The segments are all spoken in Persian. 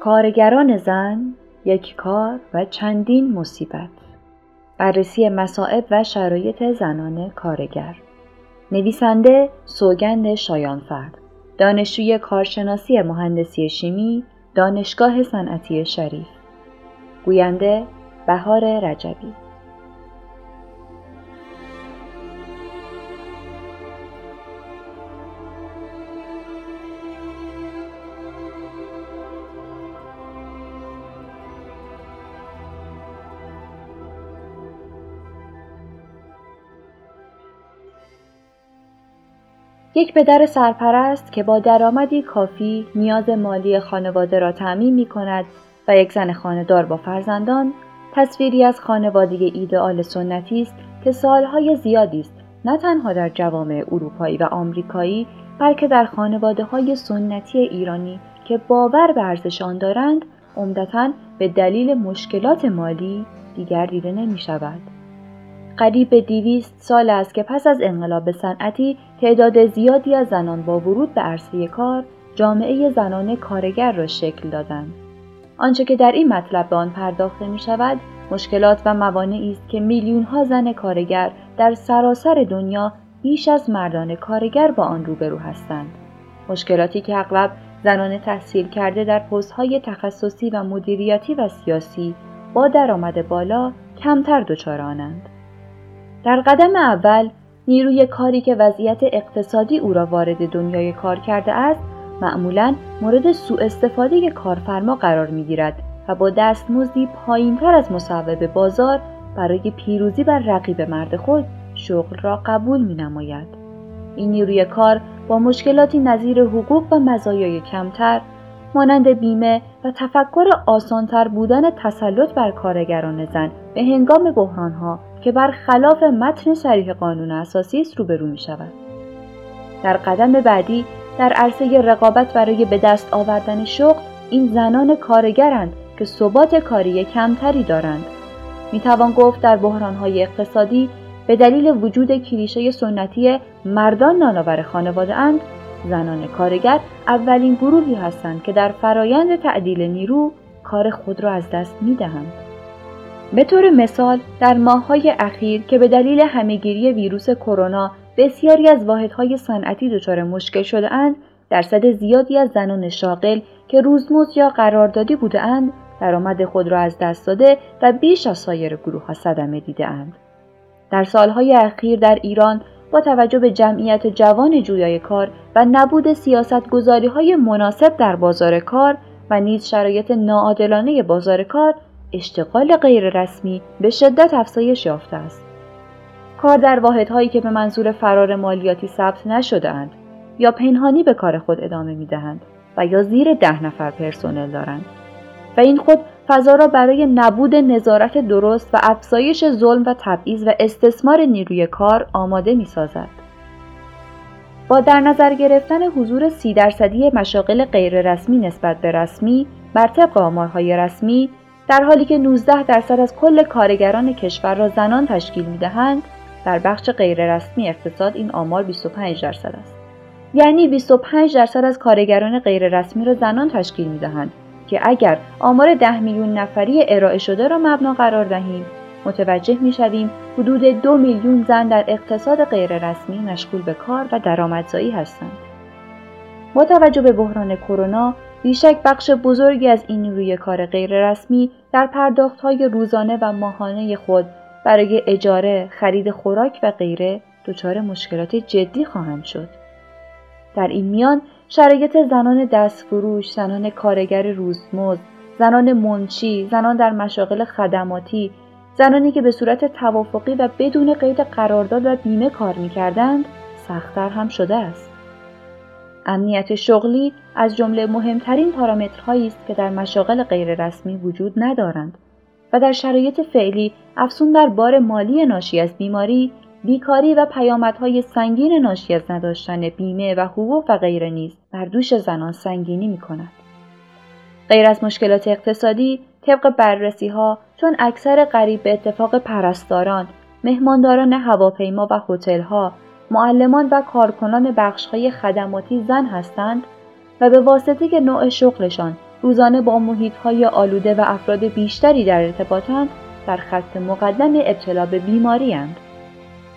کارگران زن یک کار و چندین مصیبت. بررسی مصائب و شرایط زنان کارگر. نویسنده سوگند شایانفرد. دانشجوی کارشناسی مهندسی شیمی دانشگاه صنعتی شریف. گوینده بهار رجبی. یک پدر سرپرست که با درآمدی کافی نیاز مالی خانواده را تعمین می کند و یک زن خانهدار با فرزندان تصویری از خانواده ایدئال سنتی است که سالهای زیادی است نه تنها در جوامع اروپایی و آمریکایی بلکه در خانواده های سنتی ایرانی که باور به ارزش دارند عمدتا به دلیل مشکلات مالی دیگر دیده نمی شود. قریب دیویست سال است که پس از انقلاب صنعتی تعداد زیادی از زنان با ورود به عرصه کار جامعه زنان کارگر را شکل دادند. آنچه که در این مطلب به آن پرداخته می شود مشکلات و موانعی است که میلیون ها زن کارگر در سراسر دنیا بیش از مردان کارگر با آن روبرو هستند. مشکلاتی که اغلب زنان تحصیل کرده در های تخصصی و مدیریتی و سیاسی با درآمد بالا کمتر دچار آنند. در قدم اول نیروی کاری که وضعیت اقتصادی او را وارد دنیای کار کرده است معمولا مورد سوء استفاده کارفرما قرار می گیرد و با دستمزدی پایینتر از مصوب بازار برای پیروزی بر رقیب مرد خود شغل را قبول می نماید. این نیروی کار با مشکلاتی نظیر حقوق و مزایای کمتر مانند بیمه و تفکر آسانتر بودن تسلط بر کارگران زن به هنگام بحرانها که بر خلاف متن صریح قانون اساسی است روبرو می شود. در قدم بعدی در عرصه رقابت برای به دست آوردن شغل این زنان کارگرند که ثبات کاری کمتری دارند. می توان گفت در بحرانهای اقتصادی به دلیل وجود کلیشه سنتی مردان نانآور خانواده اند زنان کارگر اولین گروهی هستند که در فرایند تعدیل نیرو کار خود را از دست می دهند. به طور مثال در ماههای اخیر که به دلیل همهگیری ویروس کرونا بسیاری از واحدهای صنعتی دچار مشکل شده اند درصد زیادی از زنان شاغل که روزمزد یا قراردادی بوده اند درآمد خود را از دست داده و بیش از سایر گروه ها صدمه دیده اند. در سالهای اخیر در ایران با توجه به جمعیت جوان جویای کار و نبود سیاست گذاری های مناسب در بازار کار و نیز شرایط ناعادلانه بازار کار اشتغال غیررسمی به شدت افزایش یافته است. کار در واحدهایی که به منظور فرار مالیاتی ثبت نشدهاند یا پنهانی به کار خود ادامه می دهند و یا زیر ده نفر پرسنل دارند و این خود فضا را برای نبود نظارت درست و افزایش ظلم و تبعیض و استثمار نیروی کار آماده می سازد. با در نظر گرفتن حضور سی درصدی مشاغل غیررسمی نسبت به رسمی بر طبق آمارهای رسمی در حالی که 19 درصد از کل کارگران کشور را زنان تشکیل می دهند در بخش غیررسمی اقتصاد این آمار 25 درصد است یعنی 25 درصد از کارگران غیررسمی را زنان تشکیل می دهند که اگر آمار 10 میلیون نفری ارائه شده را مبنا قرار دهیم متوجه می شویم حدود دو میلیون زن در اقتصاد غیررسمی مشغول به کار و درآمدزایی هستند. با توجه به بحران کرونا بیشک بخش بزرگی از این روی کار غیررسمی در پرداختهای روزانه و ماهانه خود برای اجاره، خرید خوراک و غیره دچار مشکلات جدی خواهند شد. در این میان شرایط زنان دستفروش، زنان کارگر روزمزد، زنان منچی، زنان در مشاغل خدماتی، زنانی که به صورت توافقی و بدون قید قرارداد و بیمه کار می‌کردند سختتر هم شده است. امنیت شغلی از جمله مهمترین پارامترهایی است که در مشاغل غیررسمی وجود ندارند و در شرایط فعلی افزون در بار مالی ناشی از بیماری بیکاری و پیامدهای سنگین ناشی از نداشتن بیمه و حقوق و غیره نیز بر دوش زنان سنگینی می کند. غیر از مشکلات اقتصادی طبق بررسی ها چون اکثر قریب به اتفاق پرستاران، مهمانداران هواپیما و هتل ها، معلمان و کارکنان بخش های خدماتی زن هستند و به واسطه نوع شغلشان روزانه با محیطهای آلوده و افراد بیشتری در ارتباطند در خط مقدم ابتلا به بیماری هند.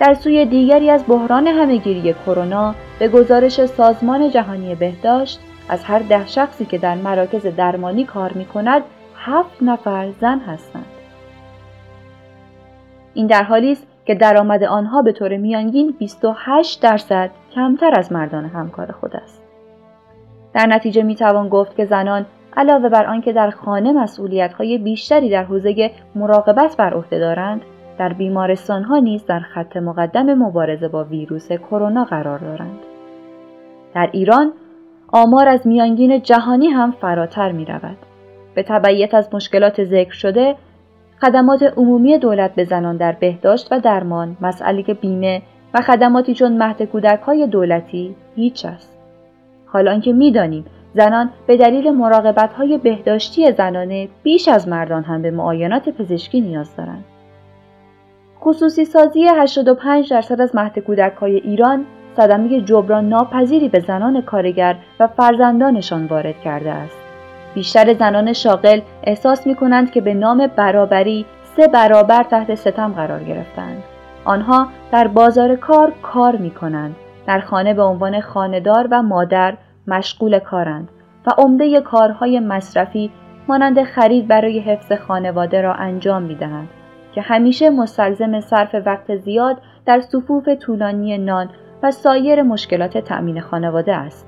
در سوی دیگری از بحران همهگیری کرونا به گزارش سازمان جهانی بهداشت از هر ده شخصی که در مراکز درمانی کار می کند هفت نفر زن هستند. این در حالی است که درآمد آنها به طور میانگین 28 درصد کمتر از مردان همکار خود است. در نتیجه می توان گفت که زنان علاوه بر آنکه در خانه مسئولیت‌های بیشتری در حوزه مراقبت بر عهده دارند، در بیمارستانها نیز در خط مقدم مبارزه با ویروس کرونا قرار دارند. در ایران آمار از میانگین جهانی هم فراتر می رود. به تبعیت از مشکلات ذکر شده، خدمات عمومی دولت به زنان در بهداشت و درمان، مسئله بیمه و خدماتی چون مهد کودک های دولتی هیچ است. حالا آنکه می‌دانیم زنان به دلیل مراقبت های بهداشتی زنانه بیش از مردان هم به معاینات پزشکی نیاز دارند. خصوصی سازی 85 درصد از مهد کودک های ایران صدمه جبران ناپذیری به زنان کارگر و فرزندانشان وارد کرده است. بیشتر زنان شاغل احساس می کنند که به نام برابری سه برابر تحت ستم قرار گرفتند. آنها در بازار کار کار می کنند. در خانه به عنوان خاندار و مادر مشغول کارند و عمده کارهای مصرفی مانند خرید برای حفظ خانواده را انجام می دهند که همیشه مستلزم صرف وقت زیاد در صفوف طولانی نان و سایر مشکلات تأمین خانواده است.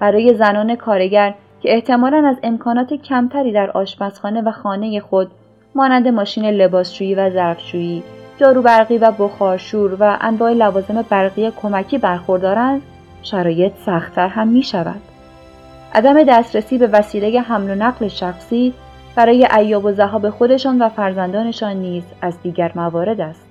برای زنان کارگر که احتمالا از امکانات کمتری در آشپزخانه و خانه خود مانند ماشین لباسشویی و ظرفشویی، جارو برقی و بخارشور و انواع لوازم برقی کمکی برخوردارند، شرایط سختتر هم می شود. عدم دسترسی به وسیله حمل و نقل شخصی برای ایاب و ذهاب خودشان و فرزندانشان نیز از دیگر موارد است.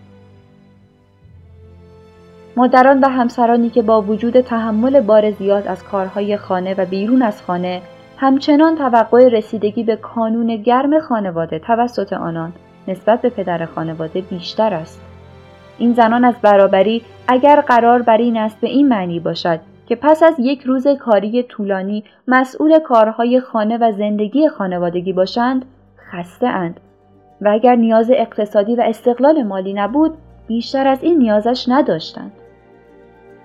مادران و همسرانی که با وجود تحمل بار زیاد از کارهای خانه و بیرون از خانه همچنان توقع رسیدگی به کانون گرم خانواده توسط آنان نسبت به پدر خانواده بیشتر است. این زنان از برابری اگر قرار بر این است به این معنی باشد که پس از یک روز کاری طولانی مسئول کارهای خانه و زندگی خانوادگی باشند خسته اند و اگر نیاز اقتصادی و استقلال مالی نبود بیشتر از این نیازش نداشتند.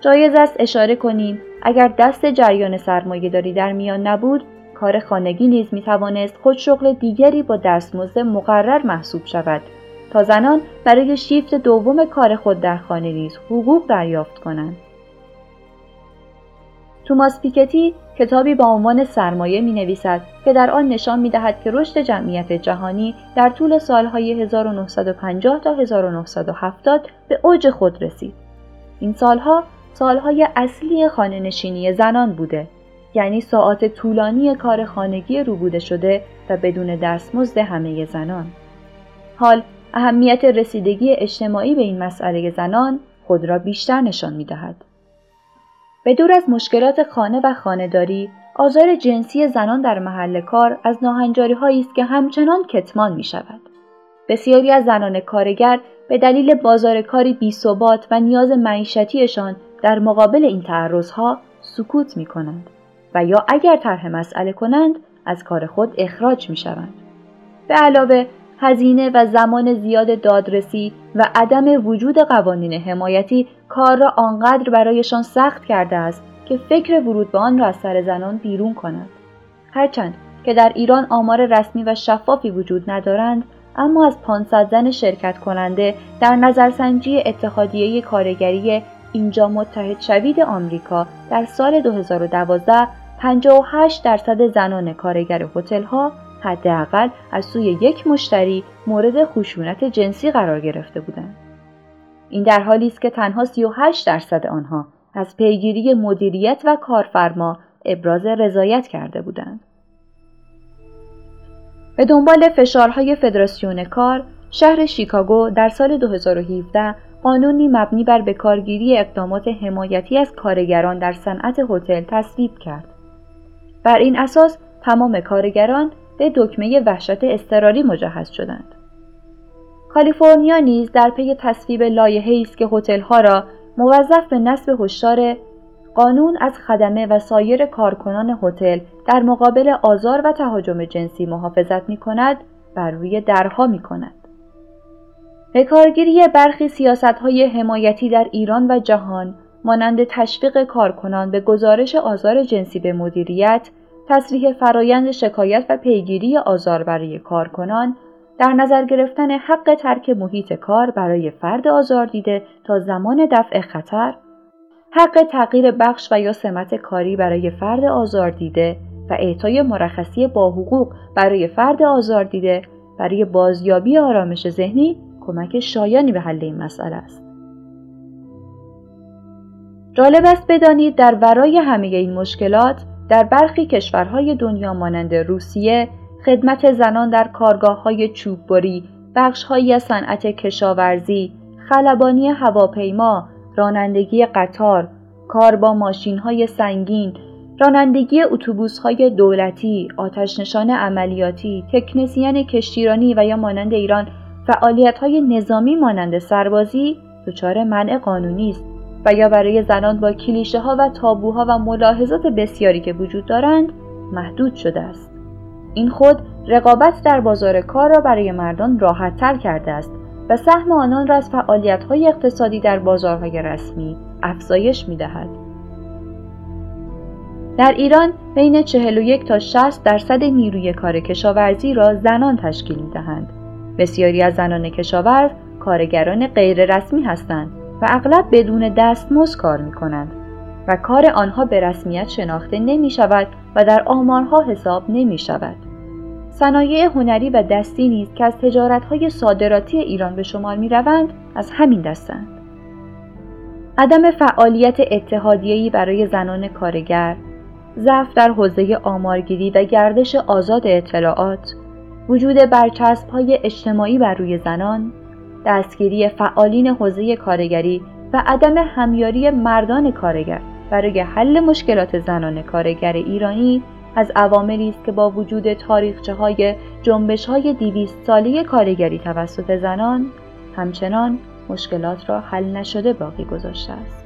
جایز است اشاره کنیم اگر دست جریان سرمایه داری در میان نبود کار خانگی نیز می توانست خود شغل دیگری با دستمزد مقرر محسوب شود تا زنان برای شیفت دوم کار خود در خانه نیز حقوق دریافت کنند. توماس پیکتی کتابی با عنوان سرمایه می نویسد که در آن نشان می دهد که رشد جمعیت جهانی در طول سالهای 1950 تا 1970 به اوج خود رسید. این سالها سالهای اصلی خانه نشینی زنان بوده یعنی ساعات طولانی کار خانگی روبوده شده و بدون دستمزد همه زنان. حال اهمیت رسیدگی اجتماعی به این مسئله زنان خود را بیشتر نشان می دهد. به دور از مشکلات خانه و خانهداری، آزار جنسی زنان در محل کار از ناهنجاری هایی است که همچنان کتمان می شود. بسیاری از زنان کارگر به دلیل بازار کاری بی و نیاز معیشتیشان در مقابل این تعرضها سکوت می کنند و یا اگر طرح مسئله کنند از کار خود اخراج می شوند. به علاوه هزینه و زمان زیاد دادرسی و عدم وجود قوانین حمایتی کار را آنقدر برایشان سخت کرده است که فکر ورود به آن را از سر زنان بیرون کند. هرچند که در ایران آمار رسمی و شفافی وجود ندارند اما از 500 زن شرکت کننده در نظرسنجی اتحادیه کارگری اینجا متحد شوید آمریکا در سال 2012 58 درصد زنان کارگر ها حداقل از سوی یک مشتری مورد خشونت جنسی قرار گرفته بودند. این در حالی است که تنها 38 درصد آنها از پیگیری مدیریت و کارفرما ابراز رضایت کرده بودند. به دنبال فشارهای فدراسیون کار، شهر شیکاگو در سال 2017 قانونی مبنی بر بکارگیری اقدامات حمایتی از کارگران در صنعت هتل تصویب کرد. بر این اساس تمام کارگران به دکمه وحشت اضطراری مجهز شدند. کالیفرنیا نیز در پی تصویب لایحه‌ای است که هتل‌ها را موظف به نصب هشدار قانون از خدمه و سایر کارکنان هتل در مقابل آزار و تهاجم جنسی محافظت می کند بر روی درها می کند. به کارگیری برخی سیاست های حمایتی در ایران و جهان مانند تشویق کارکنان به گزارش آزار جنسی به مدیریت، تصریح فرایند شکایت و پیگیری آزار برای کارکنان، در نظر گرفتن حق ترک محیط کار برای فرد آزار دیده تا زمان دفع خطر، حق تغییر بخش و یا سمت کاری برای فرد آزار دیده و اعطای مرخصی با حقوق برای فرد آزار دیده برای بازیابی آرامش ذهنی کمک شایانی به حل این مسئله است. جالب است بدانید در ورای همه این مشکلات در برخی کشورهای دنیا مانند روسیه خدمت زنان در کارگاه های چوببری، بخش از صنعت کشاورزی، خلبانی هواپیما، رانندگی قطار، کار با ماشین های سنگین، رانندگی اتوبوس های دولتی، آتشنشان عملیاتی، تکنسیان کشتیرانی و یا مانند ایران فعالیت های نظامی مانند سربازی دچار منع قانونی است. و یا برای زنان با کلیشه ها و تابوها و ملاحظات بسیاری که وجود دارند محدود شده است. این خود رقابت در بازار کار را برای مردان راحت تر کرده است و سهم آنان را از فعالیت های اقتصادی در بازارهای رسمی افزایش می دهد. در ایران بین 41 تا 60 درصد نیروی کار کشاورزی را زنان تشکیل می دهند. بسیاری از زنان کشاورز کارگران غیر رسمی هستند و اغلب بدون دستمزد کار می کنند و کار آنها به رسمیت شناخته نمی شود و در آمارها حساب نمی شود. صنایع هنری و دستی نیز که از تجارتهای صادراتی ایران به شمار می روند از همین دستند. عدم فعالیت اتحادیه‌ای برای زنان کارگر، ضعف در حوزه آمارگیری و گردش آزاد اطلاعات، وجود برچسب‌های اجتماعی بر روی زنان، دستگیری فعالین حوزه کارگری و عدم همیاری مردان کارگر برای حل مشکلات زنان کارگر ایرانی از عواملی است که با وجود تاریخچه های جنبش های دیویست ساله کارگری توسط زنان همچنان مشکلات را حل نشده باقی گذاشته است.